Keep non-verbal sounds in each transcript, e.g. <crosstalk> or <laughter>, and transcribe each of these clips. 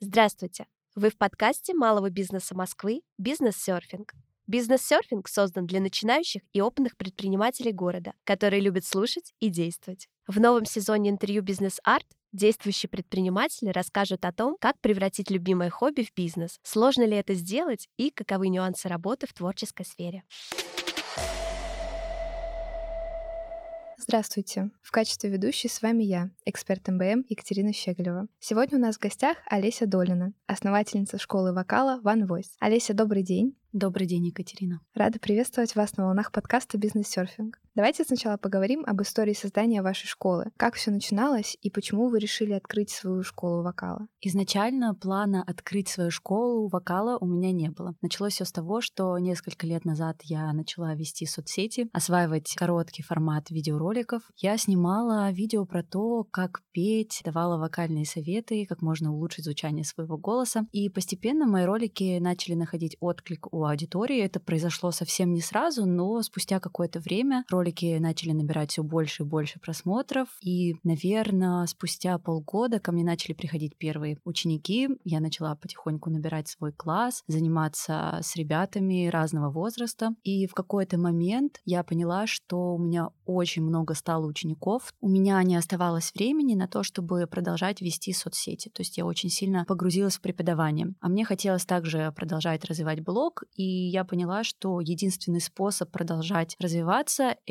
Здравствуйте! Вы в подкасте малого бизнеса Москвы «Бизнес-серфинг». Бизнес-серфинг создан для начинающих и опытных предпринимателей города, которые любят слушать и действовать. В новом сезоне интервью «Бизнес-арт» действующие предприниматели расскажут о том, как превратить любимое хобби в бизнес, сложно ли это сделать и каковы нюансы работы в творческой сфере. Здравствуйте! В качестве ведущей с вами я, эксперт МБМ Екатерина Щеглева. Сегодня у нас в гостях Олеся Долина, основательница школы вокала One Voice. Олеся, добрый день! Добрый день, Екатерина. Рада приветствовать вас на волнах подкаста «Бизнес-серфинг». Давайте сначала поговорим об истории создания вашей школы. Как все начиналось и почему вы решили открыть свою школу вокала? Изначально плана открыть свою школу вокала у меня не было. Началось все с того, что несколько лет назад я начала вести соцсети, осваивать короткий формат видеороликов. Я снимала видео про то, как петь, давала вокальные советы, как можно улучшить звучание своего голоса. И постепенно мои ролики начали находить отклик у аудитории. Это произошло совсем не сразу, но спустя какое-то время ролики начали набирать все больше и больше просмотров. И, наверное, спустя полгода ко мне начали приходить первые ученики. Я начала потихоньку набирать свой класс, заниматься с ребятами разного возраста. И в какой-то момент я поняла, что у меня очень много стало учеников. У меня не оставалось времени на то, чтобы продолжать вести соцсети. То есть я очень сильно погрузилась в преподавание. А мне хотелось также продолжать развивать блог, и я поняла, что единственный способ продолжать развиваться —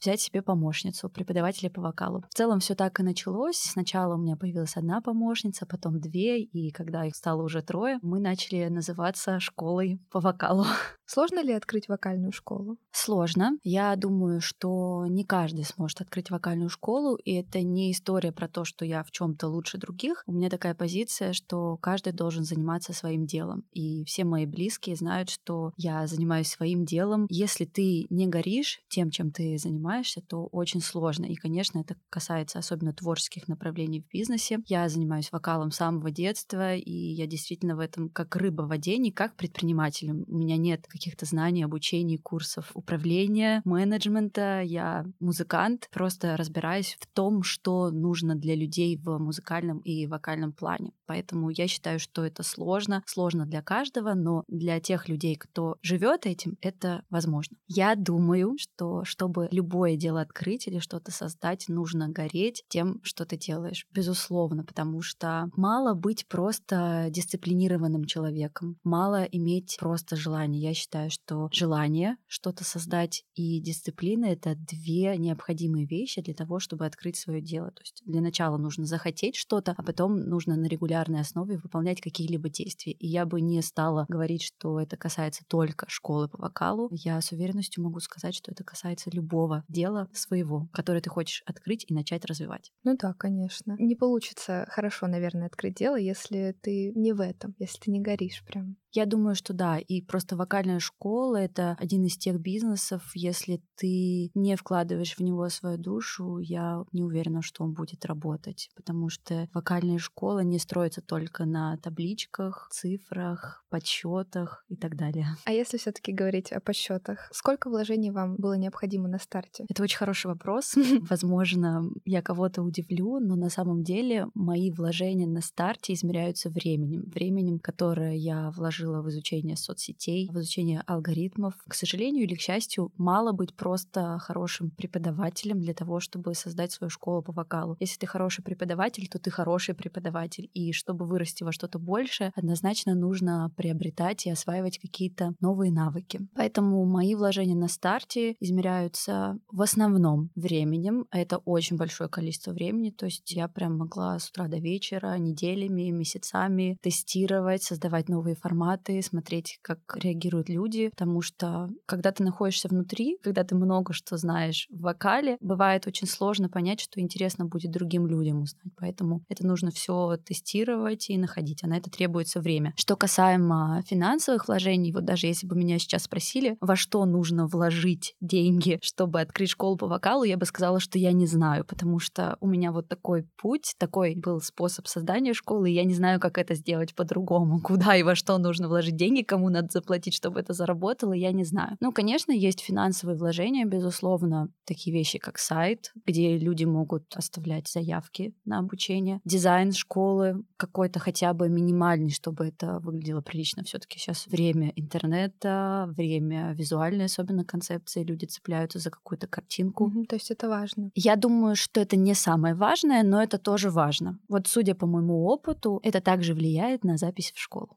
взять себе помощницу, преподавателя по вокалу. В целом все так и началось. Сначала у меня появилась одна помощница, потом две, и когда их стало уже трое, мы начали называться школой по вокалу. <laughs> Сложно ли открыть вокальную школу? Сложно. Я думаю, что не каждый сможет открыть вокальную школу, и это не история про то, что я в чем-то лучше других. У меня такая позиция, что каждый должен заниматься своим делом. И все мои близкие знают, что я занимаюсь своим делом. Если ты не горишь тем, чем ты занимаешься, то очень сложно. И, конечно, это касается особенно творческих направлений в бизнесе. Я занимаюсь вокалом с самого детства, и я действительно в этом как рыба в воде, не как предприниматель. У меня нет каких-то знаний, обучений, курсов управления, менеджмента. Я музыкант, просто разбираюсь в том, что нужно для людей в музыкальном и вокальном плане. Поэтому я считаю, что это сложно, сложно для каждого, но для тех людей, кто живет этим, это возможно. Я думаю, что чтобы любое дело открыть или что-то создать, нужно гореть тем, что ты делаешь, безусловно, потому что мало быть просто дисциплинированным человеком, мало иметь просто желание. Я считаю, что желание что-то создать и дисциплина — это две необходимые вещи для того, чтобы открыть свое дело. То есть для начала нужно захотеть что-то, а потом нужно на регулярной основе выполнять какие-либо действия. И я бы не стала говорить, что это касается только школы по вокалу. Я с уверенностью могу сказать, что это касается любого дела своего, которое ты хочешь открыть и начать развивать. Ну да, конечно. Не получится хорошо, наверное, открыть дело, если ты не в этом, если ты не горишь прям. Я думаю, что да. И просто вокальная школа — это один из тех бизнесов, если ты не вкладываешь в него свою душу, я не уверена, что он будет работать. Потому что вокальная школа не строится только на табличках, цифрах, подсчетах и так далее. А если все таки говорить о подсчетах, сколько вложений вам было необходимо на старте? Это очень хороший вопрос. <laughs> Возможно, я кого-то удивлю, но на самом деле мои вложения на старте измеряются временем. Временем, которое я вложила вложила в изучение соцсетей, в изучение алгоритмов. К сожалению или к счастью, мало быть просто хорошим преподавателем для того, чтобы создать свою школу по вокалу. Если ты хороший преподаватель, то ты хороший преподаватель. И чтобы вырасти во что-то большее, однозначно нужно приобретать и осваивать какие-то новые навыки. Поэтому мои вложения на старте измеряются в основном временем, а это очень большое количество времени. То есть я прям могла с утра до вечера, неделями, месяцами тестировать, создавать новые форматы, форматы, смотреть, как реагируют люди, потому что когда ты находишься внутри, когда ты много что знаешь в вокале, бывает очень сложно понять, что интересно будет другим людям узнать. Поэтому это нужно все тестировать и находить, а на это требуется время. Что касаемо финансовых вложений, вот даже если бы меня сейчас спросили, во что нужно вложить деньги, <laughs> чтобы открыть школу по вокалу, я бы сказала, что я не знаю, потому что у меня вот такой путь, такой был способ создания школы, и я не знаю, как это сделать по-другому, <laughs> куда и во что нужно вложить деньги, кому надо заплатить, чтобы это заработало, я не знаю. Ну, конечно, есть финансовые вложения, безусловно, такие вещи, как сайт, где люди могут оставлять заявки на обучение, дизайн школы какой-то хотя бы минимальный, чтобы это выглядело прилично. Все-таки сейчас время интернета, время визуальной особенно концепции, люди цепляются за какую-то картинку. Мгм, то есть это важно. Я думаю, что это не самое важное, но это тоже важно. Вот судя по моему опыту, это также влияет на запись в школу.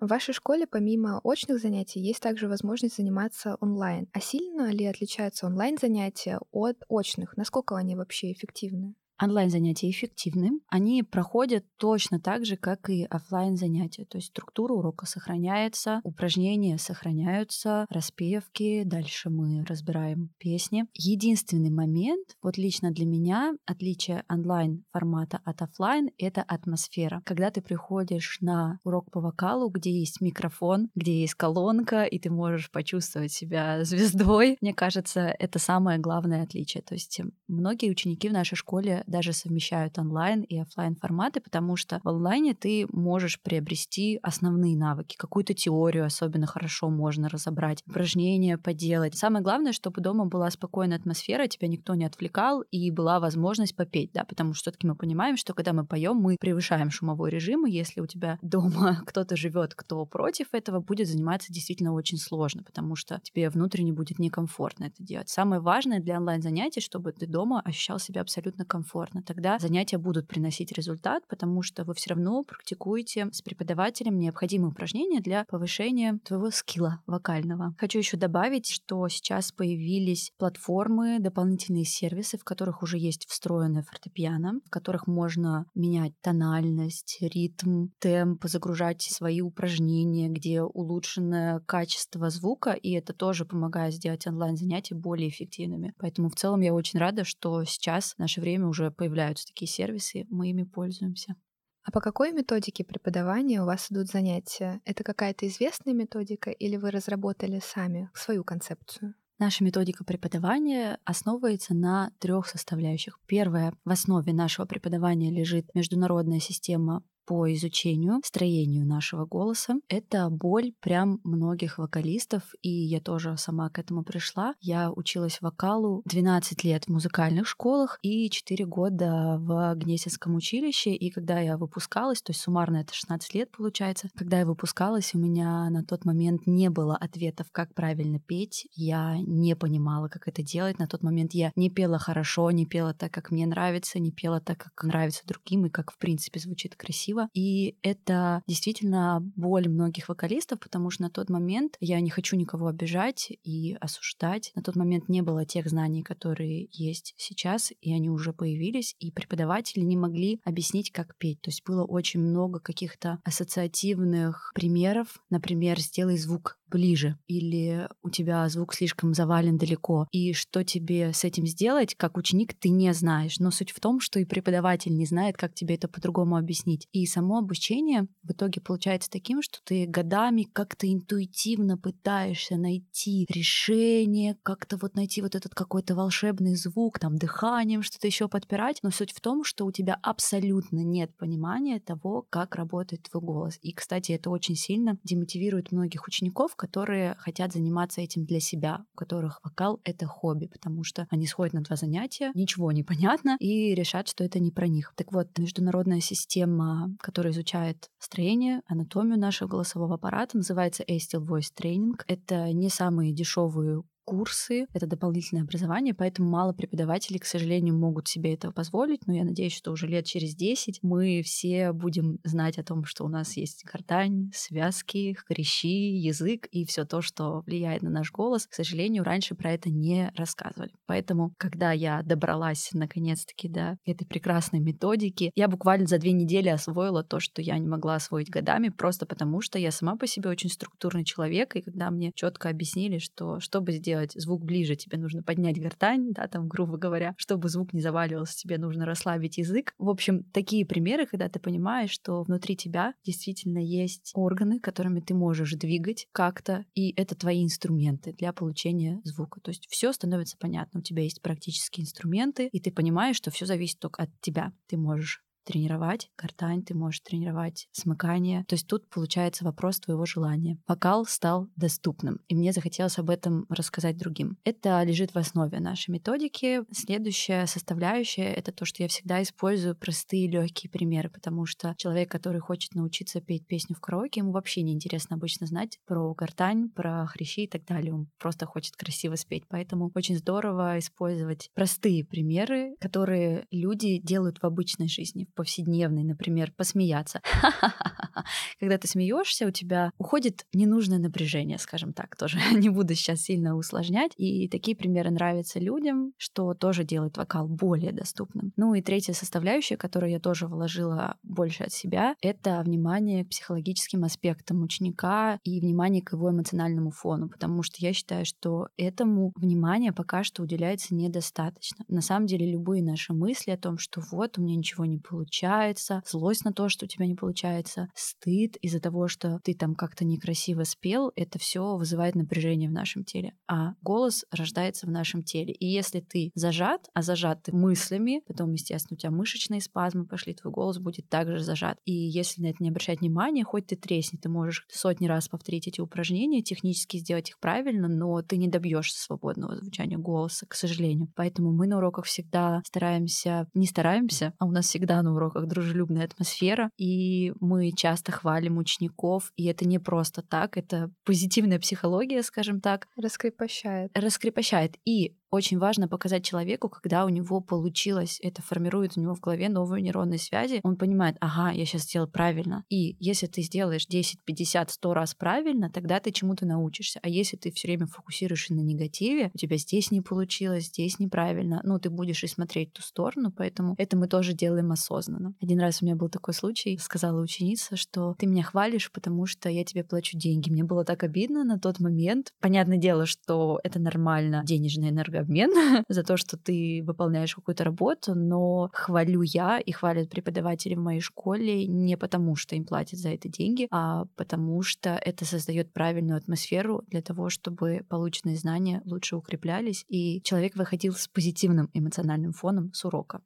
В вашей школе помимо очных занятий есть также возможность заниматься онлайн. А сильно ли отличаются онлайн-занятия от очных? Насколько они вообще эффективны? Онлайн-занятия эффективны. Они проходят точно так же, как и оффлайн занятия То есть структура урока сохраняется, упражнения сохраняются, распевки, дальше мы разбираем песни. Единственный момент, вот лично для меня, отличие онлайн-формата от оффлайн — это атмосфера. Когда ты приходишь на урок по вокалу, где есть микрофон, где есть колонка, и ты можешь почувствовать себя <laughs> звездой, мне кажется, это самое главное отличие. То есть многие ученики в нашей школе даже совмещают онлайн и офлайн форматы, потому что в онлайне ты можешь приобрести основные навыки, какую-то теорию особенно хорошо можно разобрать, упражнения поделать. Самое главное, чтобы дома была спокойная атмосфера, тебя никто не отвлекал и была возможность попеть, да, потому что все-таки мы понимаем, что когда мы поем, мы превышаем шумовой режим, и если у тебя <laughs> дома кто-то живет, кто против этого, будет заниматься действительно очень сложно, потому что тебе внутренне будет некомфортно это делать. Самое важное для онлайн-занятий, чтобы ты дома ощущал себя абсолютно комфортно комфортно, тогда занятия будут приносить результат, потому что вы все равно практикуете с преподавателем необходимые упражнения для повышения твоего скилла вокального. Хочу еще добавить, что сейчас появились платформы, дополнительные сервисы, в которых уже есть встроенное фортепиано, в которых можно менять тональность, ритм, темп, загружать свои упражнения, где улучшенное качество звука, и это тоже помогает сделать онлайн-занятия более эффективными. Поэтому в целом я очень рада, что сейчас наше время уже появляются такие сервисы, мы ими пользуемся. А по какой методике преподавания у вас идут занятия? Это какая-то известная методика или вы разработали сами свою концепцию? Наша методика преподавания основывается на трех составляющих. Первое, в основе нашего преподавания лежит международная система по изучению, строению нашего голоса. Это боль прям многих вокалистов, и я тоже сама к этому пришла. Я училась вокалу 12 лет в музыкальных школах и 4 года в Гнесинском училище, и когда я выпускалась, то есть суммарно это 16 лет получается, когда я выпускалась, у меня на тот момент не было ответов, как правильно петь, я не понимала, как это делать. На тот момент я не пела хорошо, не пела так, как мне нравится, не пела так, как нравится другим, и как в принципе звучит красиво красиво. И это действительно боль многих вокалистов, потому что на тот момент я не хочу никого обижать и осуждать. На тот момент не было тех знаний, которые есть сейчас, и они уже появились, и преподаватели не могли объяснить, как петь. То есть было очень много каких-то ассоциативных примеров. Например, сделай звук ближе, или у тебя звук слишком завален далеко. И что тебе с этим сделать, как ученик, ты не знаешь. Но суть в том, что и преподаватель не знает, как тебе это по-другому объяснить. И само обучение в итоге получается таким, что ты годами как-то интуитивно пытаешься найти решение, как-то вот найти вот этот какой-то волшебный звук, там, дыханием что-то еще подпирать. Но суть в том, что у тебя абсолютно нет понимания того, как работает твой голос. И, кстати, это очень сильно демотивирует многих учеников, которые хотят заниматься этим для себя, у которых вокал — это хобби, потому что они сходят на два занятия, ничего не понятно, и решат, что это не про них. Так вот, международная система, которая изучает строение, анатомию нашего голосового аппарата, называется A-Still Voice Training. Это не самые дешевые курсы, это дополнительное образование, поэтому мало преподавателей, к сожалению, могут себе этого позволить, но я надеюсь, что уже лет через 10 мы все будем знать о том, что у нас есть гортань, связки, хрящи, язык и все то, что влияет на наш голос. К сожалению, раньше про это не рассказывали. Поэтому, когда я добралась наконец-таки до этой прекрасной методики, я буквально за две недели освоила то, что я не могла освоить годами, просто потому что я сама по себе очень структурный человек, и когда мне четко объяснили, что чтобы сделать сделать звук ближе, тебе нужно поднять гортань, да, там, грубо говоря, чтобы звук не заваливался, тебе нужно расслабить язык. В общем, такие примеры, когда ты понимаешь, что внутри тебя действительно есть органы, которыми ты можешь двигать как-то, и это твои инструменты для получения звука. То есть все становится понятно. У тебя есть практические инструменты, и ты понимаешь, что все зависит только от тебя. Ты можешь тренировать гортань, ты можешь тренировать смыкание. То есть тут получается вопрос твоего желания. Вокал стал доступным, и мне захотелось об этом рассказать другим. Это лежит в основе нашей методики. Следующая составляющая — это то, что я всегда использую простые легкие примеры, потому что человек, который хочет научиться петь песню в караоке, ему вообще не интересно обычно знать про гортань, про хрящи и так далее. Он просто хочет красиво спеть. Поэтому очень здорово использовать простые примеры, которые люди делают в обычной жизни, повседневной, например, посмеяться. <laughs> Когда ты смеешься, у тебя уходит ненужное напряжение, скажем так, тоже <laughs> не буду сейчас сильно усложнять. И такие примеры нравятся людям, что тоже делает вокал более доступным. Ну и третья составляющая, которую я тоже вложила больше от себя, это внимание к психологическим аспектам ученика и внимание к его эмоциональному фону, потому что я считаю, что этому внимания пока что уделяется недостаточно. На самом деле любые наши мысли о том, что вот у меня ничего не получилось, получается, злость на то, что у тебя не получается, стыд из-за того, что ты там как-то некрасиво спел, это все вызывает напряжение в нашем теле. А голос рождается в нашем теле. И если ты зажат, а зажат ты мыслями, потом, естественно, у тебя мышечные спазмы пошли, твой голос будет также зажат. И если на это не обращать внимания, хоть ты тресни, ты можешь сотни раз повторить эти упражнения, технически сделать их правильно, но ты не добьешься свободного звучания голоса, к сожалению. Поэтому мы на уроках всегда стараемся, не стараемся, а у нас всегда на уроках дружелюбная атмосфера, и мы часто хвалим учеников, и это не просто так, это позитивная психология, скажем так. Раскрепощает. Раскрепощает. И очень важно показать человеку, когда у него получилось, это формирует у него в голове новые нейронные связи, он понимает, ага, я сейчас сделал правильно. И если ты сделаешь 10, 50, 100 раз правильно, тогда ты чему-то научишься. А если ты все время фокусируешься на негативе, у тебя здесь не получилось, здесь неправильно, ну, ты будешь и смотреть ту сторону, поэтому это мы тоже делаем осознанно. Один раз у меня был такой случай, сказала ученица, что ты меня хвалишь, потому что я тебе плачу деньги. Мне было так обидно на тот момент. Понятное дело, что это нормально, денежная энергия обмен <laughs> за то, что ты выполняешь какую-то работу, но хвалю я и хвалят преподаватели в моей школе не потому, что им платят за это деньги, а потому что это создает правильную атмосферу для того, чтобы полученные знания лучше укреплялись, и человек выходил с позитивным эмоциональным фоном с урока.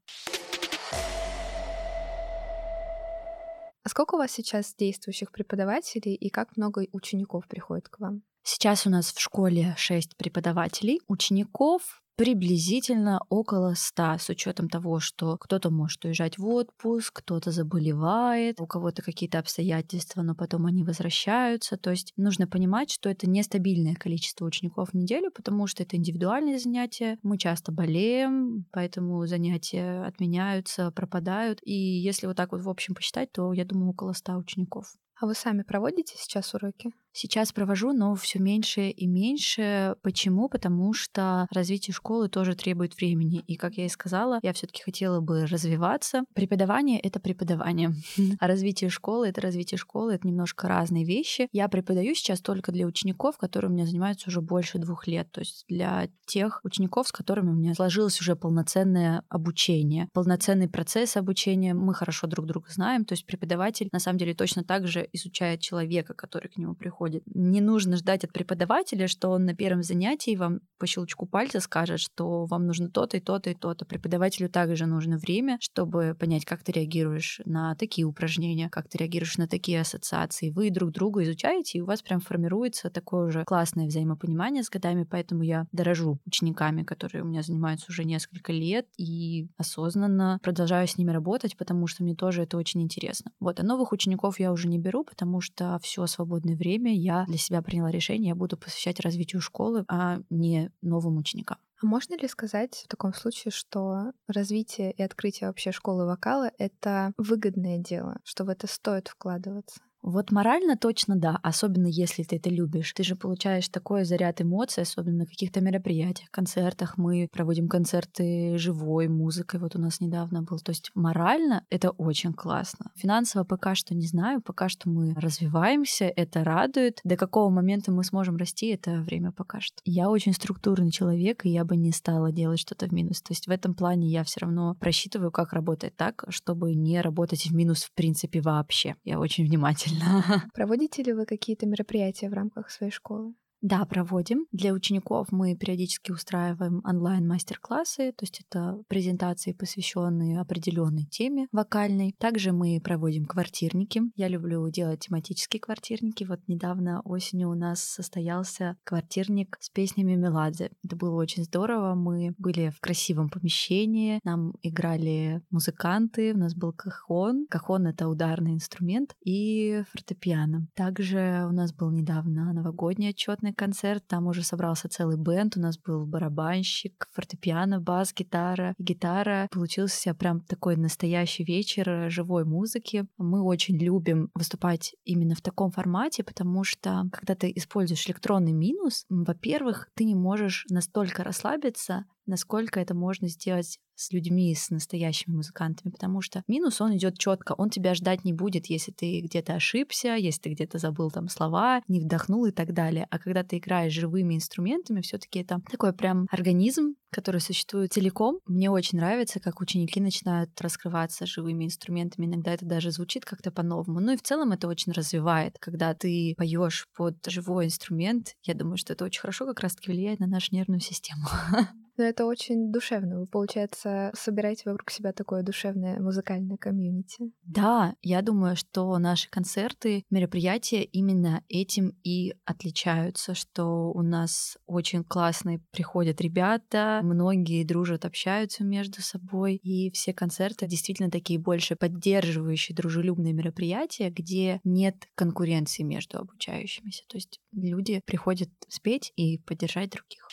А сколько у вас сейчас действующих преподавателей и как много учеников приходит к вам? Сейчас у нас в школе 6 преподавателей. Учеников приблизительно около 100, с учетом того, что кто-то может уезжать в отпуск, кто-то заболевает, у кого-то какие-то обстоятельства, но потом они возвращаются. То есть нужно понимать, что это нестабильное количество учеников в неделю, потому что это индивидуальные занятия. Мы часто болеем, поэтому занятия отменяются, пропадают. И если вот так вот в общем посчитать, то я думаю, около 100 учеников. А вы сами проводите сейчас уроки? Сейчас провожу, но все меньше и меньше. Почему? Потому что развитие школы тоже требует времени. И, как я и сказала, я все-таки хотела бы развиваться. Преподавание — это преподавание. <laughs> А развитие школы — это развитие школы. Это немножко разные вещи. Я преподаю сейчас только для учеников, которые у меня занимаются уже больше двух лет. То есть для тех учеников, с которыми у меня сложилось уже полноценное обучение. Полноценный процесс обучения. Мы хорошо друг друга знаем. То есть преподаватель на самом деле точно так же изучает человека, который к нему приходит происходит. Не нужно ждать от преподавателя, что он на первом занятии вам по щелчку пальца скажет, что вам нужно то-то и то-то и то-то. Преподавателю также нужно время, чтобы понять, как ты реагируешь на такие упражнения, как ты реагируешь на такие ассоциации. Вы друг друга изучаете, и у вас прям формируется такое уже классное взаимопонимание с годами, поэтому я дорожу учениками, которые у меня занимаются уже несколько лет, и осознанно продолжаю с ними работать, потому что мне тоже это очень интересно. Вот, а новых учеников я уже не беру, потому что все свободное время я для себя приняла решение, я буду посвящать развитию школы, а не новым ученикам. А можно ли сказать в таком случае, что развитие и открытие вообще школы вокала — это выгодное дело, что в это стоит вкладываться? Вот морально точно да, особенно если ты это любишь. Ты же получаешь такой заряд эмоций, особенно на каких-то мероприятиях, концертах. Мы проводим концерты живой музыкой, вот у нас недавно был. То есть морально это очень классно. Финансово пока что не знаю, пока что мы развиваемся, это радует. До какого момента мы сможем расти, это время покажет. Я очень структурный человек, и я бы не стала делать что-то в минус. То есть в этом плане я все равно просчитываю, как работать так, чтобы не работать в минус в принципе вообще. Я очень внимательна обязательно. Проводите ли вы какие-то мероприятия в рамках своей школы? Да, проводим. Для учеников мы периодически устраиваем онлайн-мастер-классы, то есть это презентации, посвященные определенной теме вокальной. Также мы проводим квартирники. Я люблю делать тематические квартирники. Вот недавно осенью у нас состоялся квартирник с песнями Меладзе. Это было очень здорово. Мы были в красивом помещении, нам играли музыканты, у нас был кахон. Кахон — это ударный инструмент, и фортепиано. Также у нас был недавно новогодний отчетный классный концерт, там уже собрался целый бенд, у нас был барабанщик, фортепиано, бас, гитара, гитара. Получился прям такой настоящий вечер живой музыки. Мы очень любим выступать именно в таком формате, потому что когда ты используешь электронный минус, во-первых, ты не можешь настолько расслабиться, насколько это можно сделать с людьми, с настоящими музыкантами, потому что минус, он идет четко, он тебя ждать не будет, если ты где-то ошибся, если ты где-то забыл там слова, не вдохнул и так далее. А когда ты играешь живыми инструментами, все-таки это такой прям организм, который существует целиком. Мне очень нравится, как ученики начинают раскрываться живыми инструментами. Иногда это даже звучит как-то по-новому. Ну и в целом это очень развивает, когда ты поешь под живой инструмент. Я думаю, что это очень хорошо как раз-таки влияет на нашу нервную систему. <laughs> Но это очень душевно. Вы, получается, собираете вокруг себя такое душевное музыкальное комьюнити. Да, я думаю, что наши концерты, мероприятия именно этим и отличаются, что у нас очень классные приходят ребята, многие дружат, общаются между собой, и все концерты действительно такие больше поддерживающие, дружелюбные мероприятия, где нет конкуренции между обучающимися. То есть люди приходят спеть и поддержать других.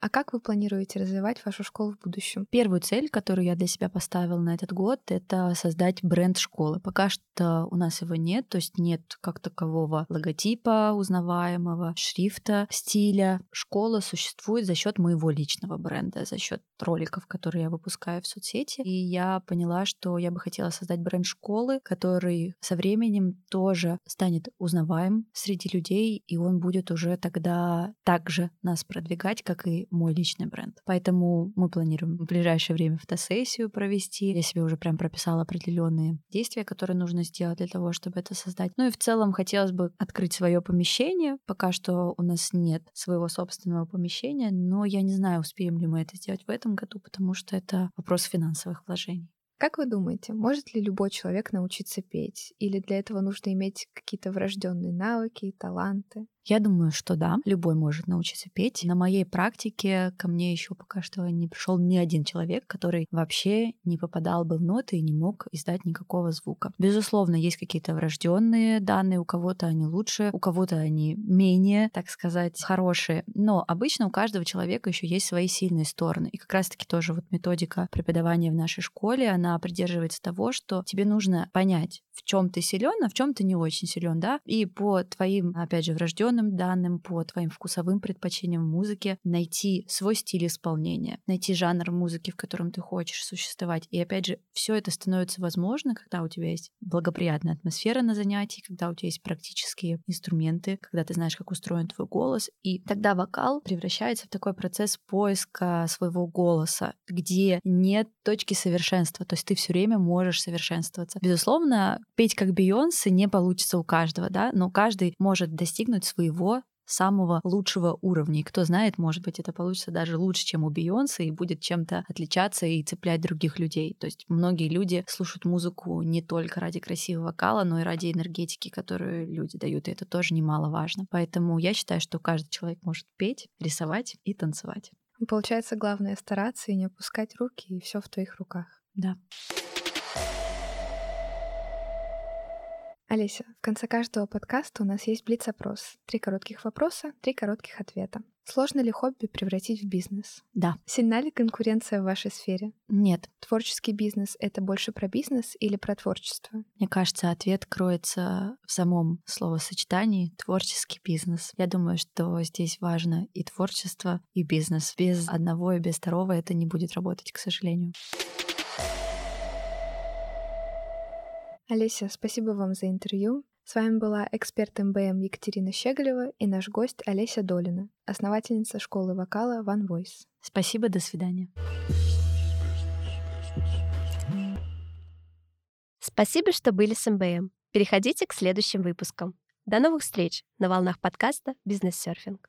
А как вы планируете развивать вашу школу в будущем? Первую цель, которую я для себя поставила на этот год, это создать бренд школы. Пока что у нас его нет, то есть нет как такового логотипа узнаваемого, шрифта, стиля. Школа существует за счет моего личного бренда, за счет роликов, которые я выпускаю в соцсети. И я поняла, что я бы хотела создать бренд школы, который со временем тоже станет узнаваем среди людей, и он будет уже тогда также нас продвигать, как и мой личный бренд. Поэтому мы планируем в ближайшее время фотосессию провести. Я себе уже прям прописала определенные действия, которые нужно сделать для того, чтобы это создать. Ну и в целом хотелось бы открыть свое помещение. Пока что у нас нет своего собственного помещения, но я не знаю, успеем ли мы это сделать в этом году, потому что это вопрос финансовых вложений. Как вы думаете, может ли любой человек научиться петь? Или для этого нужно иметь какие-то врожденные навыки, таланты? Я думаю, что да, любой может научиться петь. На моей практике ко мне еще пока что не пришел ни один человек, который вообще не попадал бы в ноты и не мог издать никакого звука. Безусловно, есть какие-то врожденные данные, у кого-то они лучше, у кого-то они менее, так сказать, хорошие. Но обычно у каждого человека еще есть свои сильные стороны. И как раз-таки тоже вот методика преподавания в нашей школе, она придерживается того, что тебе нужно понять, в чем ты силен, а в чем ты не очень силен, да, и по твоим, опять же, врожденным данным, по твоим вкусовым предпочтениям в музыке найти свой стиль исполнения, найти жанр музыки, в котором ты хочешь существовать. И опять же, все это становится возможно, когда у тебя есть благоприятная атмосфера на занятии, когда у тебя есть практические инструменты, когда ты знаешь, как устроен твой голос, и тогда вокал превращается в такой процесс поиска своего голоса, где нет точки совершенства, то есть ты все время можешь совершенствоваться. Безусловно, петь как Бейонсе не получится у каждого, да, но каждый может достигнуть своего самого лучшего уровня. И кто знает, может быть, это получится даже лучше, чем у Бейонсе, и будет чем-то отличаться и цеплять других людей. То есть многие люди слушают музыку не только ради красивого вокала, но и ради энергетики, которую люди дают, и это тоже немаловажно. Поэтому я считаю, что каждый человек может петь, рисовать и танцевать. Получается, главное стараться и не опускать руки, и все в твоих руках. Да. Олеся, в конце каждого подкаста у нас есть блиц-опрос. Три коротких вопроса, три коротких ответа. Сложно ли хобби превратить в бизнес? Да. Сильна ли конкуренция в вашей сфере? Нет. Творческий бизнес — это больше про бизнес или про творчество? Мне кажется, ответ кроется в самом словосочетании «творческий бизнес». Я думаю, что здесь важно и творчество, и бизнес. Без одного и без второго это не будет работать, к сожалению. Олеся, спасибо вам за интервью. С вами была эксперт МБМ Екатерина Щеголева и наш гость Олеся Долина, основательница школы вокала One Voice. Спасибо, до свидания. Спасибо, что были с МБМ. Переходите к следующим выпускам. До новых встреч на волнах подкаста «Бизнес-серфинг».